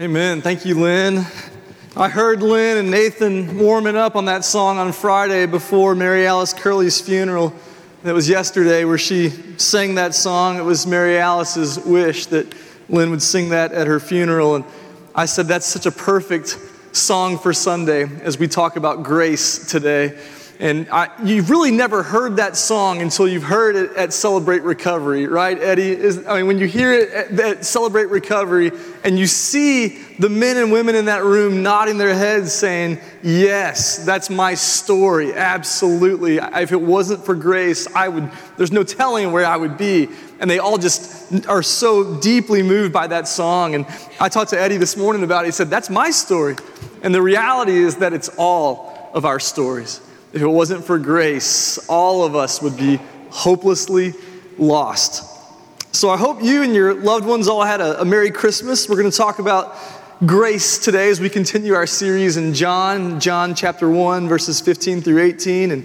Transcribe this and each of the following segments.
Amen. Thank you, Lynn. I heard Lynn and Nathan warming up on that song on Friday before Mary Alice Curley's funeral. That was yesterday where she sang that song. It was Mary Alice's wish that Lynn would sing that at her funeral. And I said, that's such a perfect song for Sunday as we talk about grace today. And I, you've really never heard that song until you've heard it at Celebrate Recovery, right, Eddie? Is, I mean, when you hear it at, at, Celebrate Recovery and you see the men and women in that room nodding their heads saying, Yes, that's my story, absolutely. If it wasn't for grace, I would, there's no telling where I would be. And they all just are so deeply moved by that song. And I talked to Eddie this morning about it. He said, That's my story. And the reality is that it's all of our stories. If it wasn't for grace, all of us would be hopelessly lost. So I hope you and your loved ones all had a, a Merry Christmas. We're going to talk about grace today as we continue our series in John, John chapter 1, verses 15 through 18. And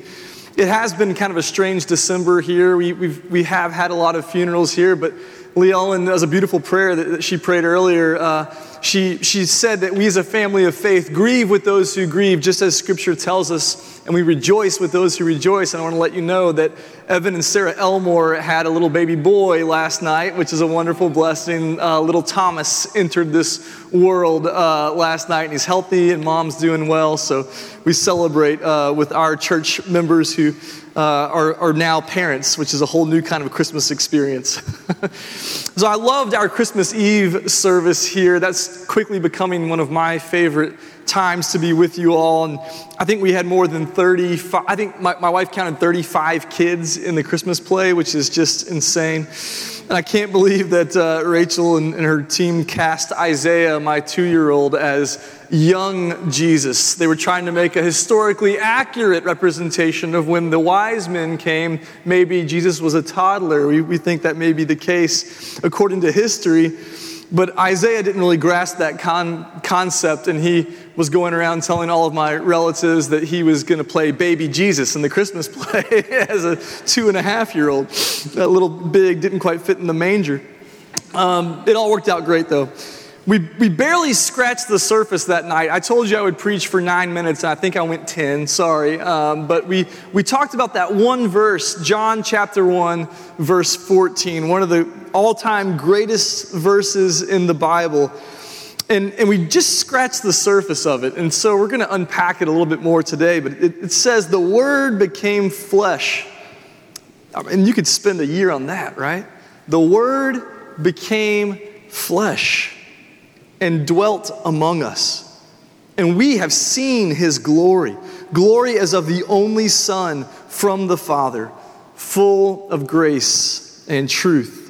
it has been kind of a strange December here. We, we've, we have had a lot of funerals here, but Lee Ellen does a beautiful prayer that, that she prayed earlier. Uh, she, she said that we as a family of faith grieve with those who grieve, just as Scripture tells us, and we rejoice with those who rejoice. And I want to let you know that Evan and Sarah Elmore had a little baby boy last night, which is a wonderful blessing. Uh, little Thomas entered this world uh, last night, and he's healthy, and mom's doing well. So we celebrate uh, with our church members who uh, are, are now parents, which is a whole new kind of Christmas experience. so I loved our Christmas Eve service here. That's quickly becoming one of my favorite times to be with you all. And I think we had more than 35, I think my, my wife counted 35 kids in the Christmas play, which is just insane. And I can't believe that uh, Rachel and, and, her team cast Isaiah, my two year old, as young Jesus. They were trying to make a historically accurate representation of when the wise men came. Maybe Jesus was a toddler. We, we think that may be the case according to history. But Isaiah didn't really grasp that con- concept, and he was going around telling all of my relatives that he was going to play baby Jesus in the Christmas play as a two and a half year old. That little big didn't quite fit in the manger. Um, it all worked out great, though. We, we barely scratched the surface that night. I told you I would preach for nine minutes, and I think I went 10, sorry. Um, but we, we talked about that one verse, John chapter 1, verse 14, one of the all time greatest verses in the Bible. And, and we just scratched the surface of it. And so we're going to unpack it a little bit more today. But it, it says, The Word became flesh. I mean, you could spend a year on that, right? The Word became flesh and dwelt among us. And we have seen his glory glory as of the only Son from the Father, full of grace and truth.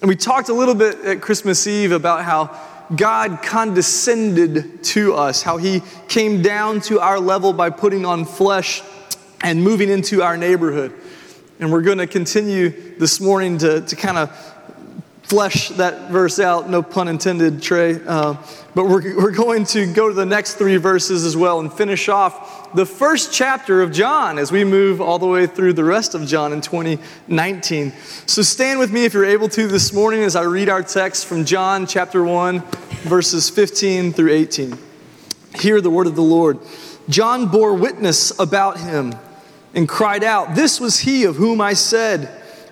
And we talked a little bit at Christmas Eve about how God condescended to us, how he came down to our level by putting on flesh and moving into our neighborhood. And we're going to continue this morning to, to kind of flesh that verse out, no pun intended, Trey. Uh, but we're, we're going to go to the next three verses as well and finish off the first chapter of John as we move all the way through the rest of John in 2019. So stand with me if you're able to this morning as I read our text from John chapter 1, verses 15 through 18. Hear the word of the Lord. John bore witness about him and cried out, This was he of whom I said,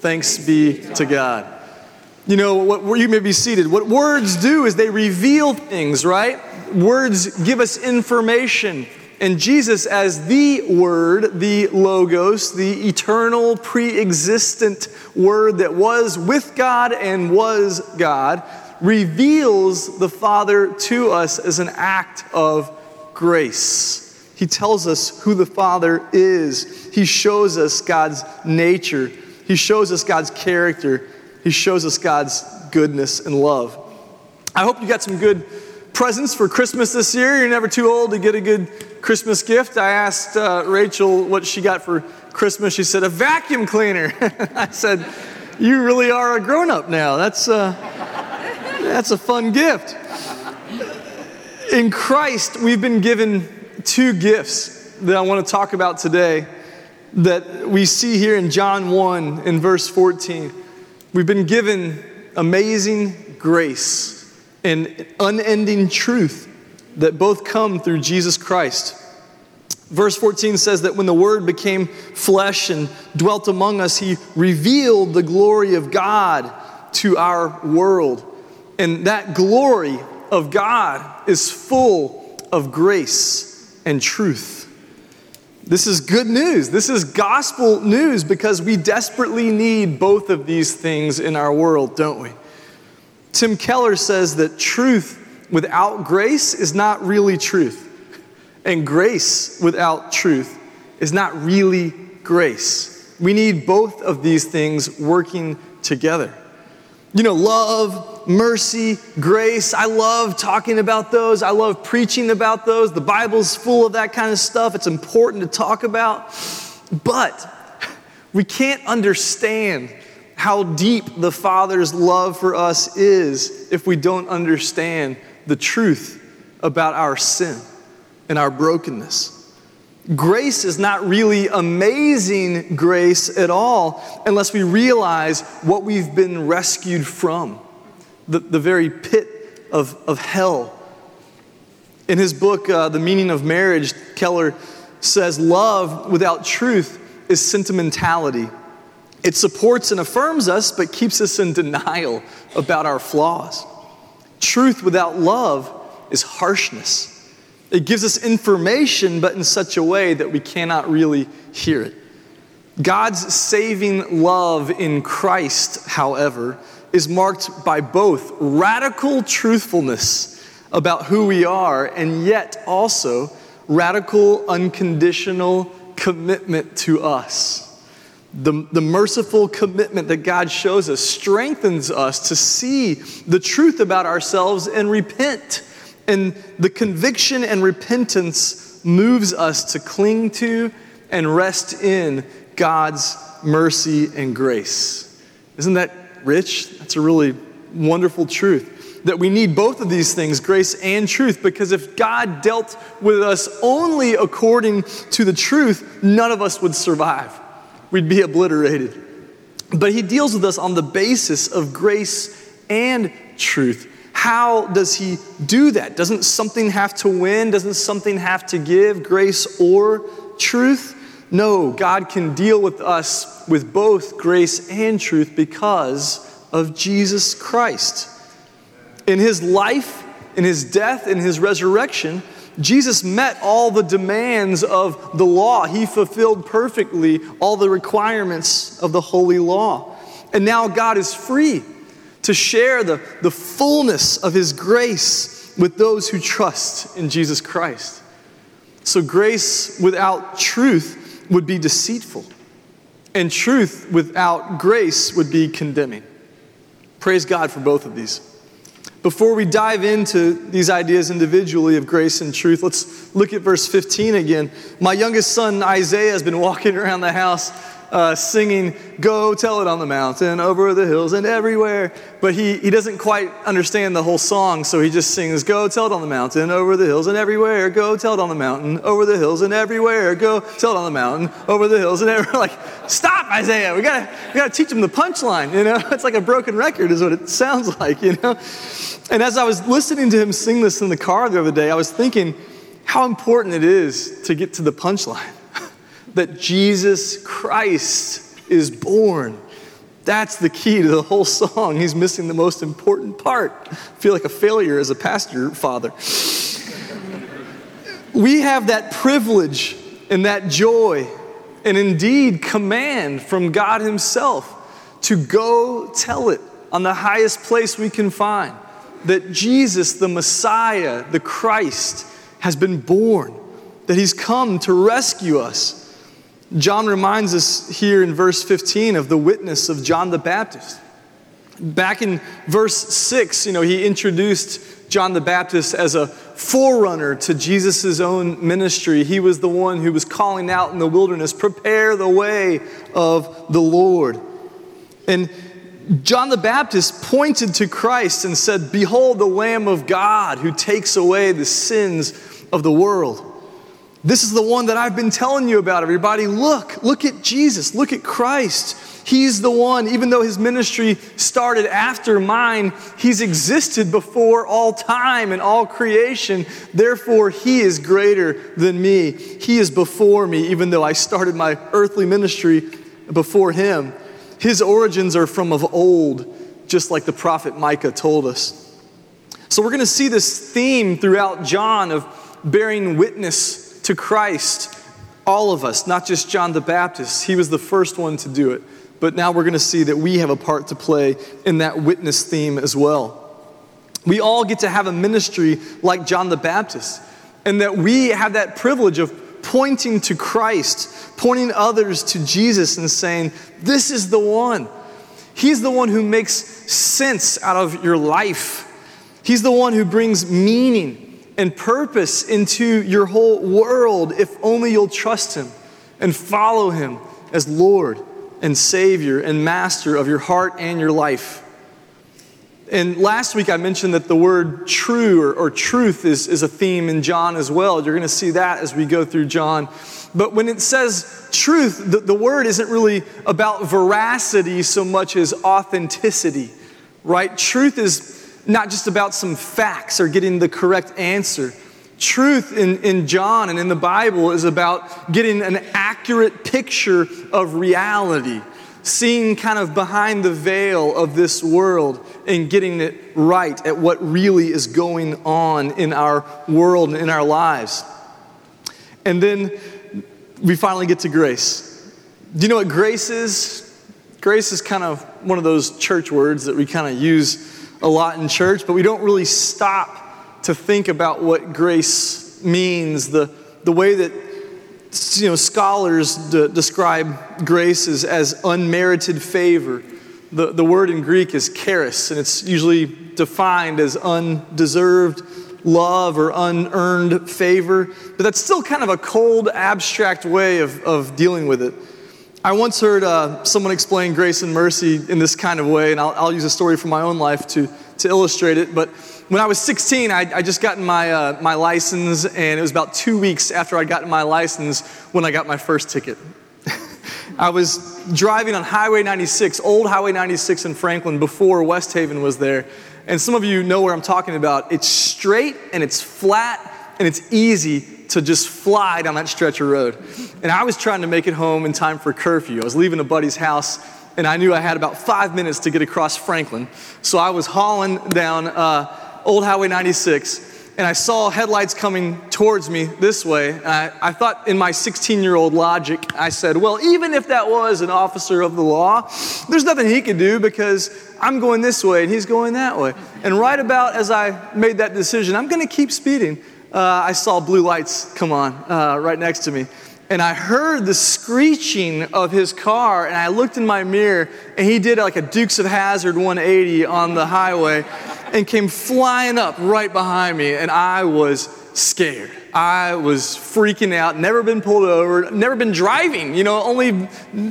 Thanks be to God. You know, what, you may be seated. What words do is they reveal things, right? Words give us information. And Jesus, as the Word, the Logos, the eternal, pre existent Word that was with God and was God, reveals the Father to us as an act of grace. He tells us who the Father is, He shows us God's nature. He shows us God's character. He shows us God's goodness and love. I hope you got some good presents for Christmas this year? You're never too old to get a good Christmas gift. I asked uh, Rachel what she got for Christmas. She said, a vacuum cleaner. I said, You really are a grown up now. That's, uh, that's a fun gift. In Christ, we've been given two gifts that I want to talk about today that we see here in John 1 in verse 14. We've been given amazing grace and unending truth that both come through Jesus Christ. Verse 14 says that when the Word became flesh and dwelt among us, He revealed the glory of God to our world. And that glory of God is full of grace and truth. This is good news. This is gospel news because we desperately need both of these things in our world, don't we? Tim Keller says that truth without grace is not really truth, and grace without truth is not really grace. We need both of these things working together. You know, love, mercy, grace. I love talking about those. I love preaching about those. The Bible's full of that kind of stuff. It's important to talk about. But we can't understand how deep the Father's love for us is if we don't understand the truth about our sin and our brokenness. Grace is not really amazing grace at all unless we realize what we've been rescued from the, the very pit of, of hell. In his book, uh, The Meaning of Marriage, Keller says, Love without truth is sentimentality. It supports and affirms us, but keeps us in denial about our flaws. Truth without love is harshness. It gives us information, but in such a way that we cannot really hear it. God's saving love in Christ, however, is marked by both radical truthfulness about who we are and yet also radical, unconditional commitment to us. The, the merciful commitment that God shows us strengthens us to see the truth about ourselves and repent and the conviction and repentance moves us to cling to and rest in God's mercy and grace. Isn't that rich? That's a really wonderful truth. That we need both of these things, grace and truth, because if God dealt with us only according to the truth, none of us would survive. We'd be obliterated. But He deals with us on the basis of grace and truth. How does he do that? Doesn't something have to win? Doesn't something have to give, grace or truth? No, God can deal with us with both grace and truth because of Jesus Christ. In his life, in his death, in his resurrection, Jesus met all the demands of the law. He fulfilled perfectly all the requirements of the holy law. And now God is free to share the, the fullness of His grace with those who trust in Jesus Christ. So, grace without truth would be deceitful, and truth without grace would be condemning. Praise God for both of these. Before we dive into these ideas individually of grace and truth, let's look at verse 15 again. My youngest son, Isaiah, has been walking around the house uh, singing, Go tell it on the mountain, over the hills, and everywhere. But he, he doesn't quite understand the whole song, so he just sings, Go tell it on the mountain, over the hills, and everywhere. Go tell it on the mountain, over the hills, and everywhere. Go tell it on the mountain, over the hills, and everywhere. Like, stop, Isaiah. We gotta, we gotta teach him the punchline, you know? It's like a broken record, is what it sounds like, you know? And as I was listening to him sing this in the car the other day, I was thinking how important it is to get to the punchline that Jesus Christ is born. That's the key to the whole song. He's missing the most important part. I feel like a failure as a pastor father. we have that privilege and that joy and indeed command from God Himself to go tell it on the highest place we can find that Jesus, the Messiah, the Christ, has been born, that He's come to rescue us John reminds us here in verse 15 of the witness of John the Baptist. Back in verse 6, you know, he introduced John the Baptist as a forerunner to Jesus' own ministry. He was the one who was calling out in the wilderness, prepare the way of the Lord. And John the Baptist pointed to Christ and said, Behold the Lamb of God who takes away the sins of the world. This is the one that I've been telling you about, everybody. Look, look at Jesus, look at Christ. He's the one, even though his ministry started after mine, he's existed before all time and all creation. Therefore, he is greater than me. He is before me, even though I started my earthly ministry before him. His origins are from of old, just like the prophet Micah told us. So, we're going to see this theme throughout John of bearing witness to Christ. All of us, not just John the Baptist. He was the first one to do it. But now we're going to see that we have a part to play in that witness theme as well. We all get to have a ministry like John the Baptist, and that we have that privilege of pointing to Christ, pointing others to Jesus, and saying, This is the one. He's the one who makes sense out of your life. He's the one who brings meaning and purpose into your whole world if only you'll trust Him and follow Him as Lord and Savior and Master of your heart and your life. And last week I mentioned that the word true or, or truth is, is a theme in John as well. You're going to see that as we go through John. But when it says truth, the, the word isn't really about veracity so much as authenticity, right? Truth is not just about some facts or getting the correct answer. Truth in, in John and in the Bible is about getting an accurate picture of reality, seeing kind of behind the veil of this world and getting it right at what really is going on in our world and in our lives. And then we finally get to grace. Do you know what grace is? Grace is kind of one of those church words that we kind of use a lot in church, but we don't really stop to think about what grace means, the, the way that you know, scholars de- describe grace as, as unmerited favor. The, the word in Greek is charis, and it's usually defined as undeserved love or unearned favor, but that's still kind of a cold, abstract way of, of dealing with it. I once heard uh, someone explain grace and mercy in this kind of way, and I'll, I'll use a story from my own life to, to illustrate it. But when I was 16, I, I just gotten my, uh, my license, and it was about two weeks after I gotten my license when I got my first ticket. I was driving on Highway 96, old Highway 96 in Franklin, before West Haven was there. And some of you know where I'm talking about. It's straight and it's flat and it's easy to just fly down that stretch of road. And I was trying to make it home in time for curfew. I was leaving a buddy's house and I knew I had about five minutes to get across Franklin. So I was hauling down. Uh, Old Highway 96, and I saw headlights coming towards me this way. I, I thought, in my 16 year old logic, I said, well, even if that was an officer of the law, there's nothing he could do because I'm going this way and he's going that way. And right about as I made that decision, I'm going to keep speeding, uh, I saw blue lights come on uh, right next to me and I heard the screeching of his car, and I looked in my mirror, and he did like a Dukes of Hazzard 180 on the highway and came flying up right behind me, and I was scared. I was freaking out, never been pulled over, never been driving, you know, only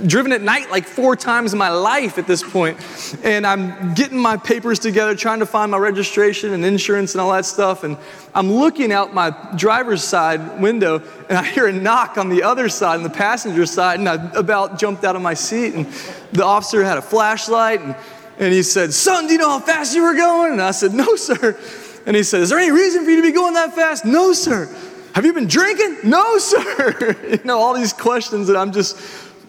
driven at night like four times in my life at this point. And I'm getting my papers together, trying to find my registration and insurance and all that stuff. And I'm looking out my driver's side window and I hear a knock on the other side, on the passenger side, and I about jumped out of my seat. And the officer had a flashlight and, and he said, Son, do you know how fast you were going? And I said, No, sir. And he said, Is there any reason for you to be going that fast? No, sir. Have you been drinking? No, sir. you know, all these questions that I'm just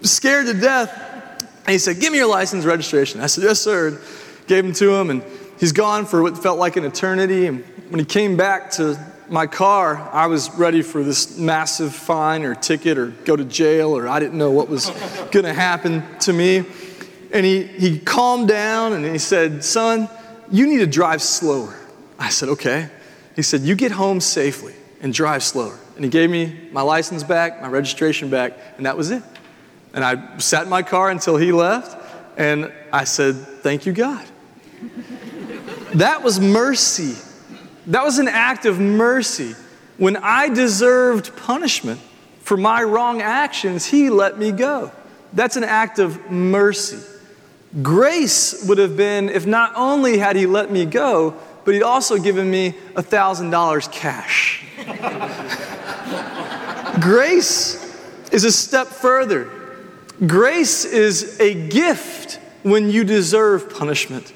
scared to death. And he said, Give me your license registration. I said, Yes, sir. gave him to him, and he's gone for what felt like an eternity. And when he came back to my car, I was ready for this massive fine or ticket or go to jail, or I didn't know what was going to happen to me. And he, he calmed down and he said, Son, you need to drive slower. I said, okay. He said, you get home safely and drive slower. And he gave me my license back, my registration back, and that was it. And I sat in my car until he left, and I said, thank you, God. That was mercy. That was an act of mercy. When I deserved punishment for my wrong actions, He let me go. That's an act of mercy. Grace would have been if not only had He let me go, but He'd also given me $1,000 cash. Grace is a step further. Grace is a gift when you deserve punishment.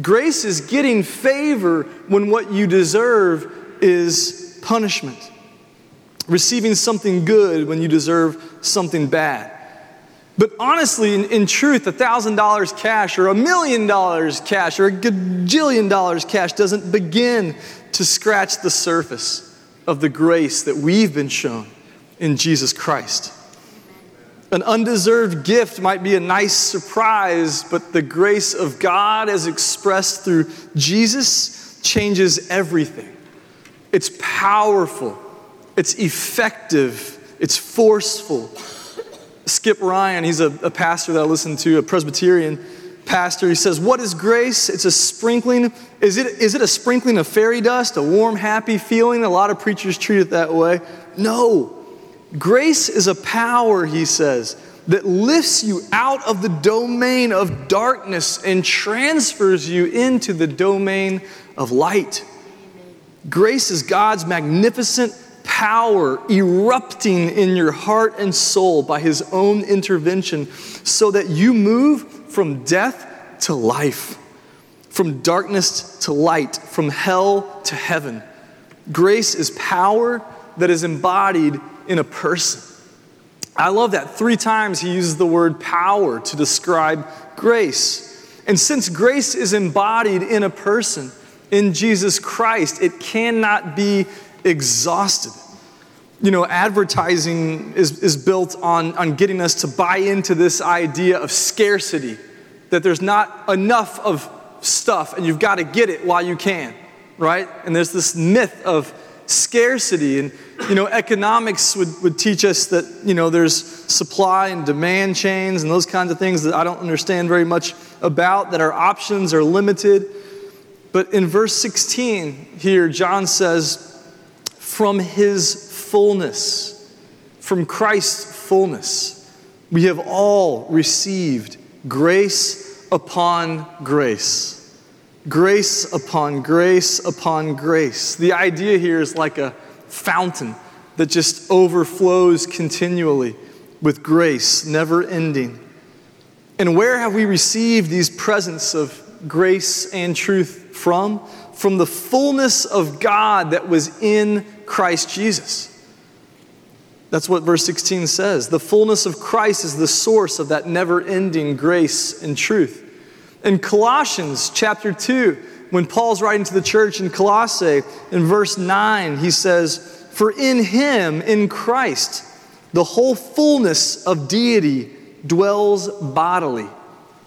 Grace is getting favor when what you deserve is punishment. Receiving something good when you deserve something bad. But honestly, in, in truth, $1,000 cash or a million dollars cash or a gajillion dollars cash doesn't begin to scratch the surface of the grace that we've been shown in Jesus Christ. An undeserved gift might be a nice surprise, but the grace of God, as expressed through Jesus, changes everything. It's powerful, it's effective, it's forceful. Skip Ryan, he's a, a pastor that I listen to, a Presbyterian pastor. He says, What is grace? It's a sprinkling. Is it, is it a sprinkling of fairy dust, a warm, happy feeling? A lot of preachers treat it that way. No. Grace is a power, he says, that lifts you out of the domain of darkness and transfers you into the domain of light. Grace is God's magnificent power erupting in your heart and soul by his own intervention so that you move from death to life, from darkness to light, from hell to heaven. Grace is power that is embodied in a person. I love that. Three times he uses the word power to describe grace. And since grace is embodied in a person, in Jesus Christ, it cannot be exhausted. You know, advertising is, is built on, on getting us to buy into this idea of scarcity, that there's not enough of stuff and you've got to get it while you can, right? And there's this myth of scarcity. And, you know, economics would, would teach us that, you know, there's supply and demand chains and those kinds of things that I don't understand very much about, that our options are limited. But in verse 16 here, John says, from his fullness, from Christ's fullness, we have all received grace upon grace. Grace upon grace upon grace. The idea here is like a fountain that just overflows continually with grace, never ending. And where have we received these presents of grace and truth from? From the fullness of God that was in Christ Jesus. That's what verse 16 says. The fullness of Christ is the source of that never ending grace and truth. In Colossians chapter 2, when Paul's writing to the church in Colossae, in verse 9, he says, For in him, in Christ, the whole fullness of deity dwells bodily.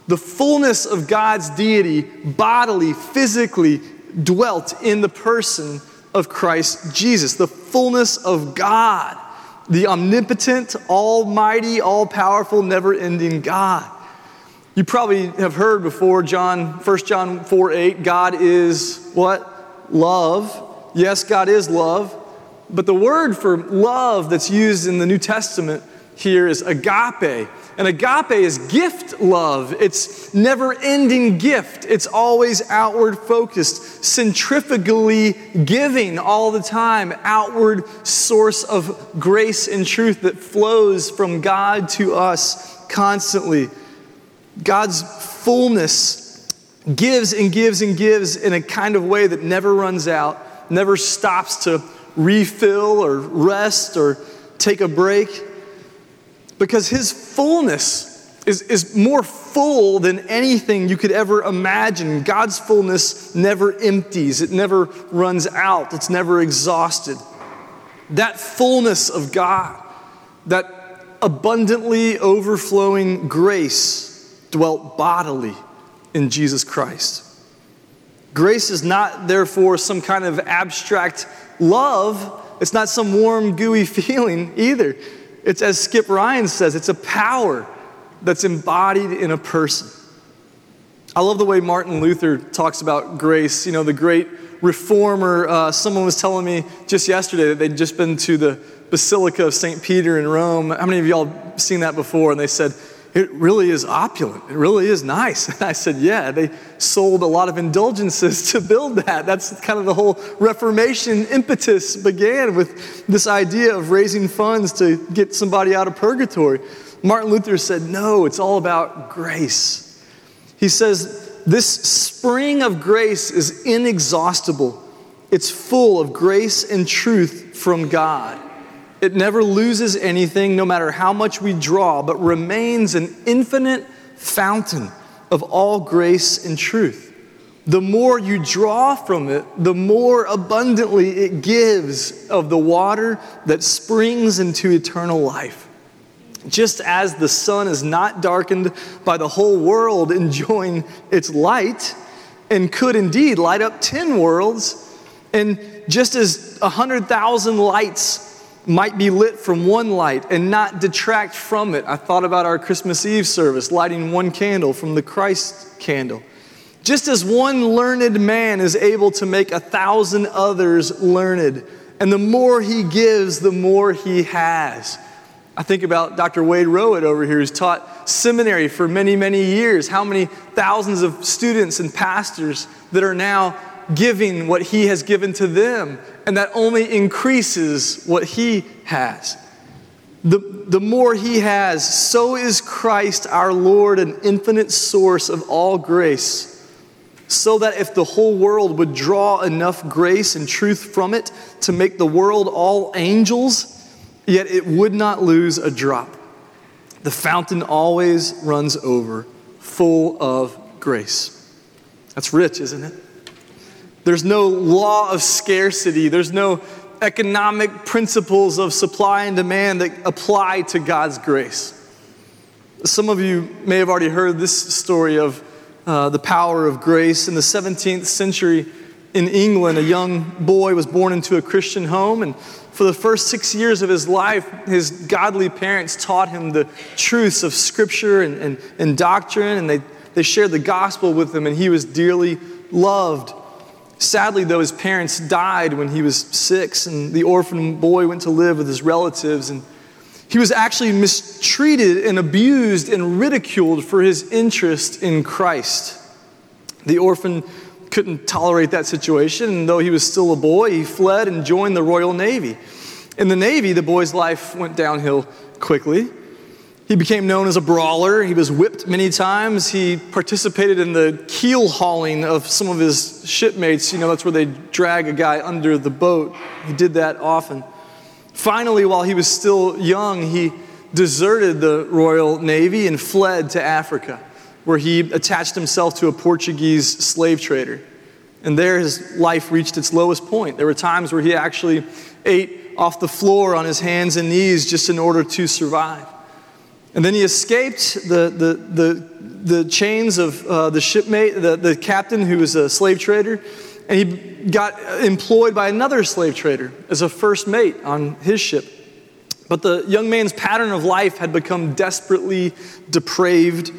The fullness of God's deity, bodily, physically, dwelt in the person of Christ Jesus. The fullness of God, the omnipotent, almighty, all powerful, never ending God. You probably have heard before John 1 John 4 8, God is what? Love. Yes, God is love. But the word for love that's used in the New Testament here is agape. And agape is gift love. It's never ending gift. It's always outward focused, centrifugally giving all the time, outward source of grace and truth that flows from God to us constantly. God's fullness gives and gives and gives in a kind of way that never runs out, never stops to refill or rest or take a break. Because His fullness is, is more full than anything you could ever imagine. God's fullness never empties, it never runs out, it's never exhausted. That fullness of God, that abundantly overflowing grace, dwelt bodily in Jesus Christ. Grace is not, therefore, some kind of abstract love. It's not some warm, gooey feeling either. It's, as Skip Ryan says, it's a power that's embodied in a person. I love the way Martin Luther talks about grace. You know, the great reformer. Uh, someone was telling me just yesterday that they'd just been to the Basilica of St. Peter in Rome. How many of y'all seen that before? And they said, it really is opulent. It really is nice. And I said, Yeah, they sold a lot of indulgences to build that. That's kind of the whole Reformation impetus began with this idea of raising funds to get somebody out of purgatory. Martin Luther said, No, it's all about grace. He says, This spring of grace is inexhaustible, it's full of grace and truth from God. It never loses anything, no matter how much we draw, but remains an infinite fountain of all grace and truth. The more you draw from it, the more abundantly it gives of the water that springs into eternal life. Just as the sun is not darkened by the whole world enjoying its light, and could indeed light up 10 worlds, and just as a 100,000 lights might be lit from one light and not detract from it. I thought about our Christmas Eve service, lighting one candle from the Christ candle. Just as one learned man is able to make a thousand others learned, and the more he gives, the more he has. I think about Dr. Wade Rowett over here, who's taught seminary for many, many years. How many thousands of students and pastors that are now giving what he has given to them, and that only increases what he has. The, the more he has, so is Christ our Lord, an infinite source of all grace. So that if the whole world would draw enough grace and truth from it to make the world all angels, yet it would not lose a drop. The fountain always runs over, full of grace. That's rich, isn't it? There's no law of scarcity. There's no economic principles of supply and demand that apply to God's grace. Some of you may have already heard this story of uh, the power of grace. In the 17th century in England, a young boy was born into a Christian home, and for the first six years of his life, his godly parents taught him the truths of Scripture and, and, and doctrine, and they, they shared the gospel with him, and he was dearly loved. Sadly, though, his parents died when he was six, and the orphan boy went to live with his relatives. And he was actually mistreated and abused and ridiculed for his interest in Christ. The orphan couldn't tolerate that situation, and though he was still a boy, he fled and joined the Royal Navy. In the Navy, the boy's life went downhill quickly. He became known as a brawler. He was whipped many times. He participated in the keel hauling of some of his shipmates. You know, that's where they drag a guy under the boat. He did that often. Finally, while he was still young, he deserted the Royal Navy and fled to Africa, where he attached himself to a Portuguese slave trader. And there his life reached its lowest point. There were times where he actually ate off the floor on his hands and knees just in order to survive. And then he escaped the, the, the, the chains of uh, the shipmate, the, the captain who was a slave trader, and he got employed by another slave trader as a first mate on his ship. But the young man's pattern of life had become desperately depraved.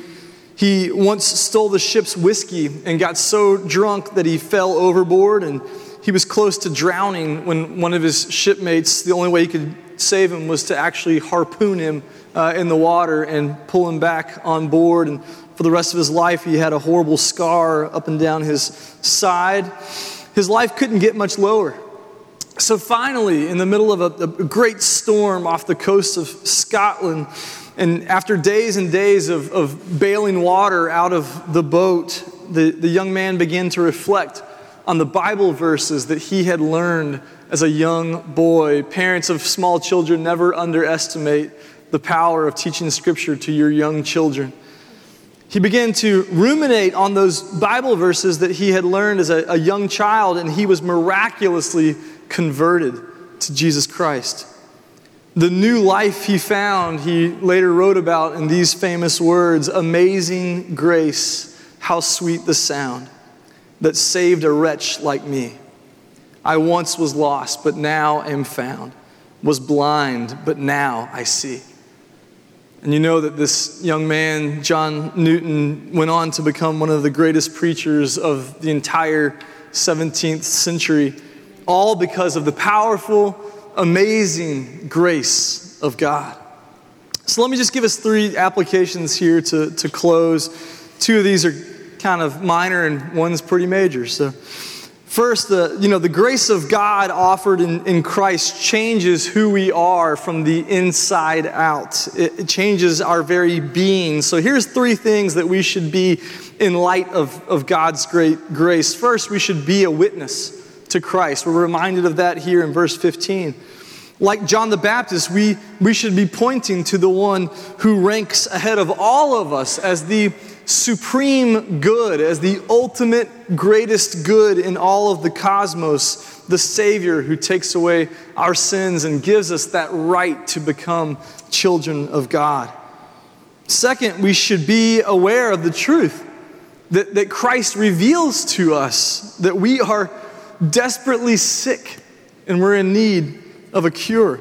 He once stole the ship's whiskey and got so drunk that he fell overboard, and he was close to drowning when one of his shipmates, the only way he could save him was to actually harpoon him uh, in the water and pull him back on board. And for the rest of his life, he had a horrible scar up and down his side. His life couldn't get much lower. So finally, in the middle of a, a great storm off the coast of Scotland, and after days and days of, of bailing water out of the boat, the, the young man began to reflect on the Bible verses that he had learned as a young boy. Parents of small children never underestimate the power of teaching Scripture to your young children. He began to ruminate on those Bible verses that he had learned as a, a young child, and he was miraculously converted to Jesus Christ. The new life he found, he later wrote about in these famous words Amazing grace, how sweet the sound that saved a wretch like me. I once was lost, but now am found, was blind, but now I see. And you know that this young man, John Newton, went on to become one of the greatest preachers of the entire 17th century, all because of the powerful, amazing grace of God. So let me just give us three applications here to, to close. Two of these are kind of minor and one's pretty major. So First, the, you know, the grace of God offered in, in Christ changes who we are from the inside out. It, it changes our very being. So here's three things that we should be in light of, of God's great grace. First, we should be a witness to Christ. We're reminded of that here in verse 15. Like John the Baptist, we, we should be pointing to the one who ranks ahead of all of us as the supreme good, as the ultimate greatest good in all of the cosmos, the Savior who takes away our sins and gives us that right to become children of God. Second, we should be aware of the truth that, that Christ reveals to us that we are desperately sick and we're in need of a cure.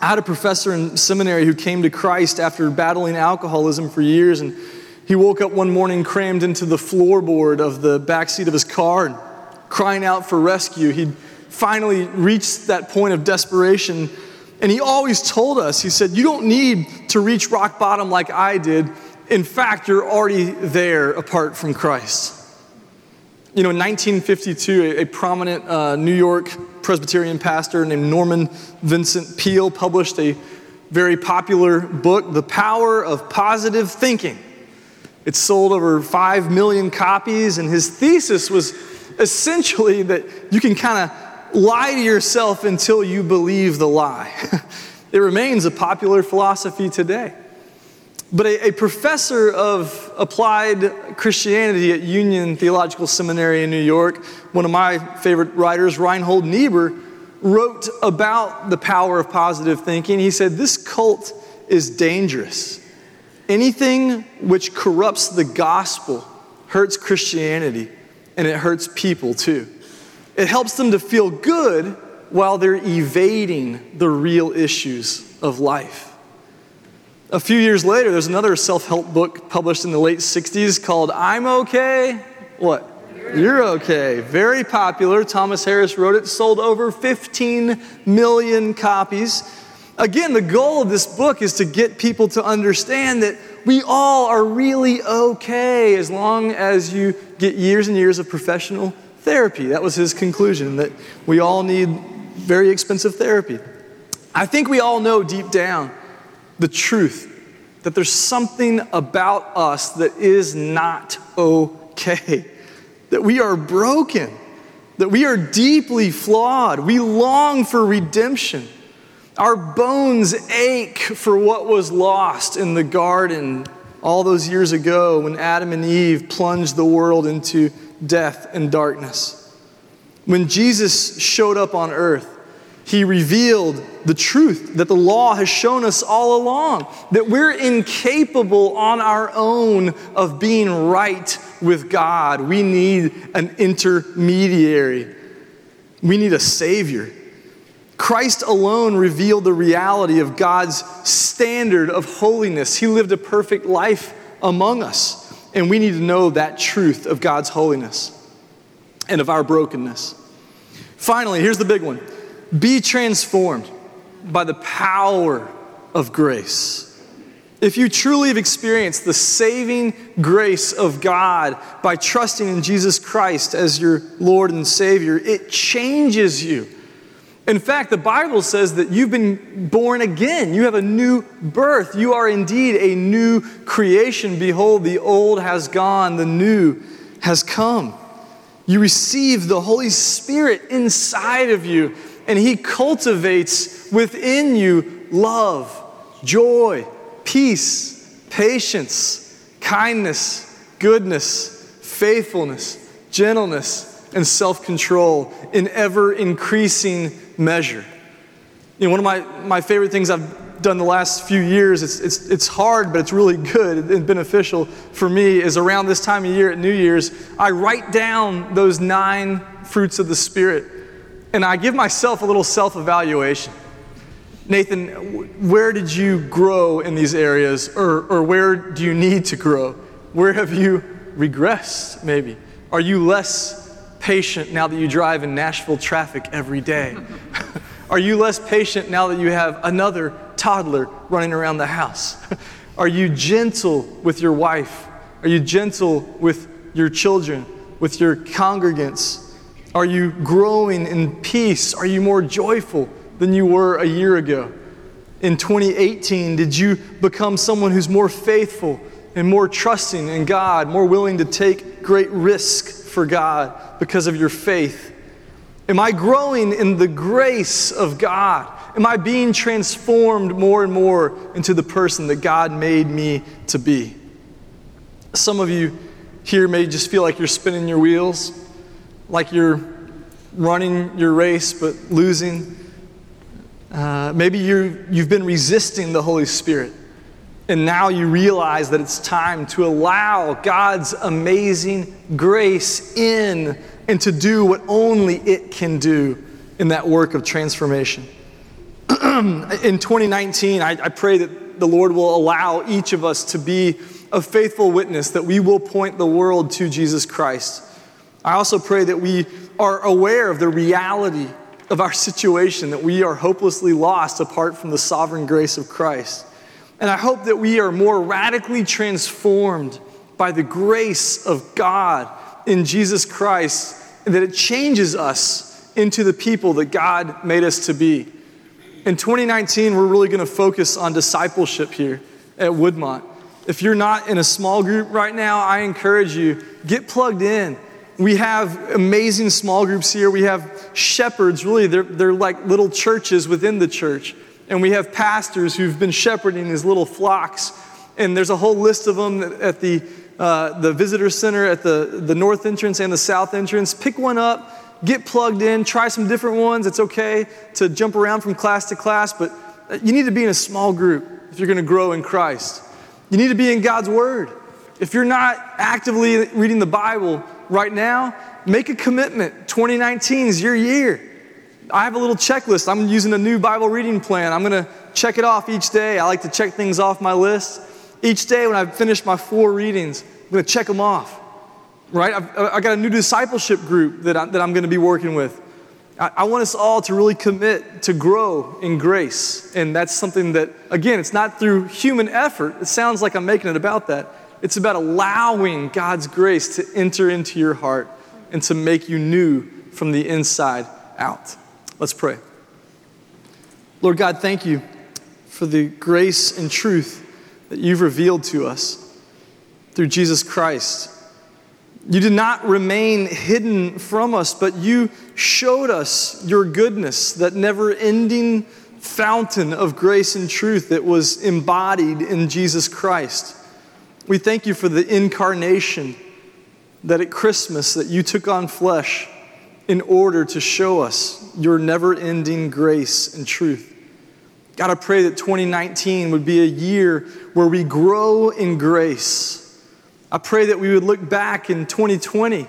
I had a professor in seminary who came to Christ after battling alcoholism for years and he woke up one morning crammed into the floorboard of the backseat of his car and crying out for rescue. He'd finally reached that point of desperation. And he always told us, he said, You don't need to reach rock bottom like I did. In fact, you're already there apart from Christ. You know, in 1952, a, a prominent uh, New York Presbyterian pastor named Norman Vincent Peale published a very popular book, The Power of Positive Thinking. It sold over 5 million copies, and his thesis was essentially that you can kind of lie to yourself until you believe the lie. it remains a popular philosophy today. But a, a, professor of applied Christianity at Union Theological Seminary in New York, one of my favorite writers, Reinhold Niebuhr, wrote about the power of positive thinking. He said, This cult is dangerous. Anything which corrupts the gospel hurts Christianity and it hurts people too. It helps them to feel good while they're evading the real issues of life. A few years later, there's another self help book published in the late 60s called I'm Okay. What? You're okay. Very popular. Thomas Harris wrote it, sold over 15 million copies. Again, the goal of this book is to get people to understand that we all are really okay as long as you get years and years of professional therapy. That was his conclusion, that we all need very expensive therapy. I think we all know deep down the truth that there's something about us that is not okay, that we are broken, that we are deeply flawed. We long for redemption. Our bones ache for what was lost in the garden all those years ago when Adam and Eve plunged the world into death and darkness. When Jesus showed up on earth, he revealed the truth that the law has shown us all along that we're incapable on our own of being right with God. We need an intermediary, we need a Savior. Christ alone revealed the reality of God's standard of holiness. He lived a perfect life among us, and we need to know that truth of God's holiness and of our brokenness. Finally, here's the big one be transformed by the power of grace. If you truly have experienced the saving grace of God by trusting in Jesus Christ as your Lord and Savior, it changes you. In fact, the Bible says that you've been born again. You have a new birth. You are indeed a new creation. Behold, the old has gone, the new has come. You receive the Holy Spirit inside of you, and He cultivates within you love, joy, peace, patience, kindness, goodness, faithfulness, gentleness, and self control in ever increasing measure. You know, one of my, my favorite things I've done the last few years, it's, it's, it's hard, but it's really good and beneficial for me, is around this time of year at New Year's, I write down those nine fruits of the Spirit and I give myself a little self evaluation. Nathan, where did you grow in these areas, or, or where do you need to grow? Where have you regressed, maybe? Are you less patient now that you drive in Nashville traffic every day? Are you less patient now that you have another toddler running around the house? Are you gentle with your wife? Are you gentle with your children, with your congregants? Are you growing in peace? Are you more joyful than you were a year ago? In 2018, did you become someone who's more faithful and more trusting in God, more willing to take great risk for God because of your faith? Am I growing in the grace of God? Am I being transformed more and more into the person that God made me to be? Some of you here may just feel like you're spinning your wheels, like you're running your race but losing. Uh, maybe you you've been resisting the Holy Spirit, and now you realize that it's time to allow God's amazing grace in and to do what only it can do in that work of transformation. in 2019, I, I pray that the Lord will allow each of us to be a faithful witness, that we will point the world to Jesus Christ. I also pray that we are aware of the reality of our situation, that we are hopelessly lost apart from the sovereign grace of Christ. And I hope that we are more radically transformed by the grace of God in Jesus Christ, and that it changes us into the people that God made us to be. In 2019, we're really going to focus on discipleship here at Woodmont. If you're not in a small group right now, I encourage you, get plugged in. We have amazing small groups here. We have shepherds, really, they're, they're like little churches within the church. And we have pastors who've been shepherding these little flocks. And there's a whole list of them at the, uh, the visitor center, at the, the north entrance and the south entrance. Pick one up get plugged in, try some different ones. It's okay to jump around from class to class, but you need to be in a small group if you're going to grow in Christ. You need to be in God's Word. If you're not actively reading the Bible right now, make a commitment. 2019 is your year. I have a little checklist. I'm using a new Bible reading plan. I'm going to check it off each day. I like to check things off my list. Each day when I finish my four readings, I'm going to check them off right? I've, I got a new discipleship group that, I, that I'm going to be working with. I, I want us all to really commit to grow in grace. And that's something that, again, it's not through human effort. It sounds like I'm making it about that. It's about allowing God's grace to enter into your heart and to make you new from the inside out. Let's pray. Lord God, thank you for the grace and truth that you've revealed to us through Jesus Christ. You did not remain hidden from us, but you showed us your goodness, that never ending fountain of grace and truth that was embodied in Jesus Christ. We thank you for the incarnation, that at Christmas that you took on flesh in order to show us your never-ending grace and truth. God, I pray that 2019 would be a year where we grow in grace I pray that we would look back in 2020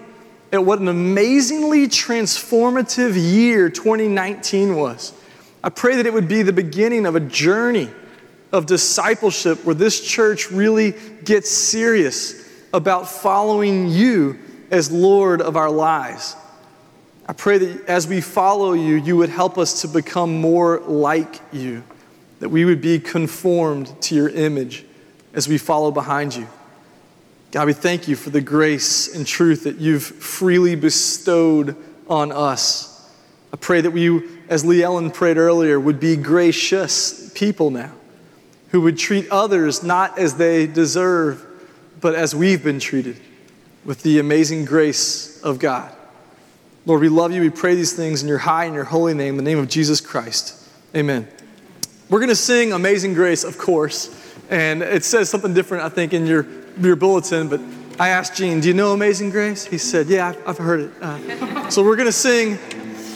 at what an amazingly transformative year 2019 was. I pray that it would be the beginning of a journey of discipleship where this church really gets serious about following you as Lord of our lives. I pray that as we follow you, you would help us to become more like you, that we would be conformed to your image as we follow behind you. God, we thank you for the grace and truth that you've freely bestowed on us. I pray that we, as Lee Ellen prayed earlier, would be gracious people now, who would treat others not as they deserve, but as we've been treated with the amazing grace of God. Lord, we love you. We pray these things in your high and your holy name, the name of Jesus Christ. Amen. We're going to sing Amazing Grace, of course. And it says something different, I think, in your your bulletin, but I asked Gene, Do you know Amazing Grace? He said, Yeah, I've, heard it. Uh, so we're going to sing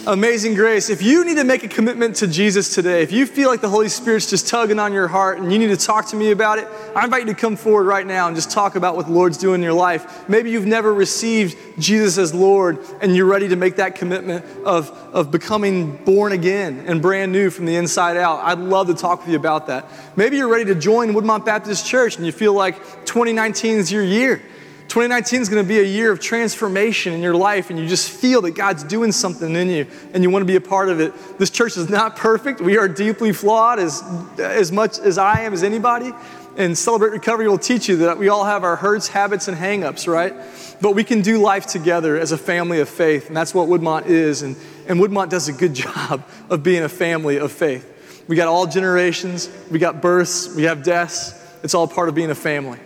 Amazing Grace. If you need to make a commitment to Jesus today, if you feel like the Holy Spirit's just tugging on your heart and you need to talk to me about it, I invite you to come forward right now and just talk about what the Lord's doing in your life. Maybe you've never received Jesus as Lord and you're ready to make that commitment of, of becoming born again and brand new from the inside out. I'd love to talk with you about that. Maybe you're ready to join Woodmont Baptist Church and you feel like 2019 is your year. 2019 is going to be a year of transformation in your life, and you just feel that God's doing something in you, and you want to be a part of it. This church is not perfect. We are deeply flawed, as, as much as I am as anybody. And Celebrate Recovery will teach you that we all have our hurts, habits, and hangups, right? But we can do life together as a family of faith, and that's what Woodmont is. And, and Woodmont does a good job of being a family of faith. We got all generations, we got births, we have deaths. It's all part of being a family.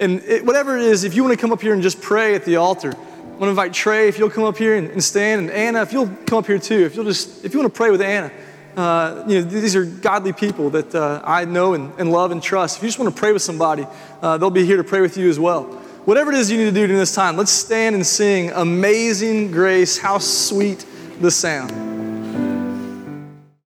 And it, whatever it is, if you want to come up here and just pray at the altar, I want to invite Trey if you'll come up here and, and stand, and Anna if you'll come up here too. If you'll just, if you want to pray with Anna, uh, you know these are godly people that uh, I know and, and, love and trust. If you just want to pray with somebody, uh, they'll be here to pray with you as well. Whatever it is you need to do during this time, let's stand and sing "Amazing Grace." How sweet the sound.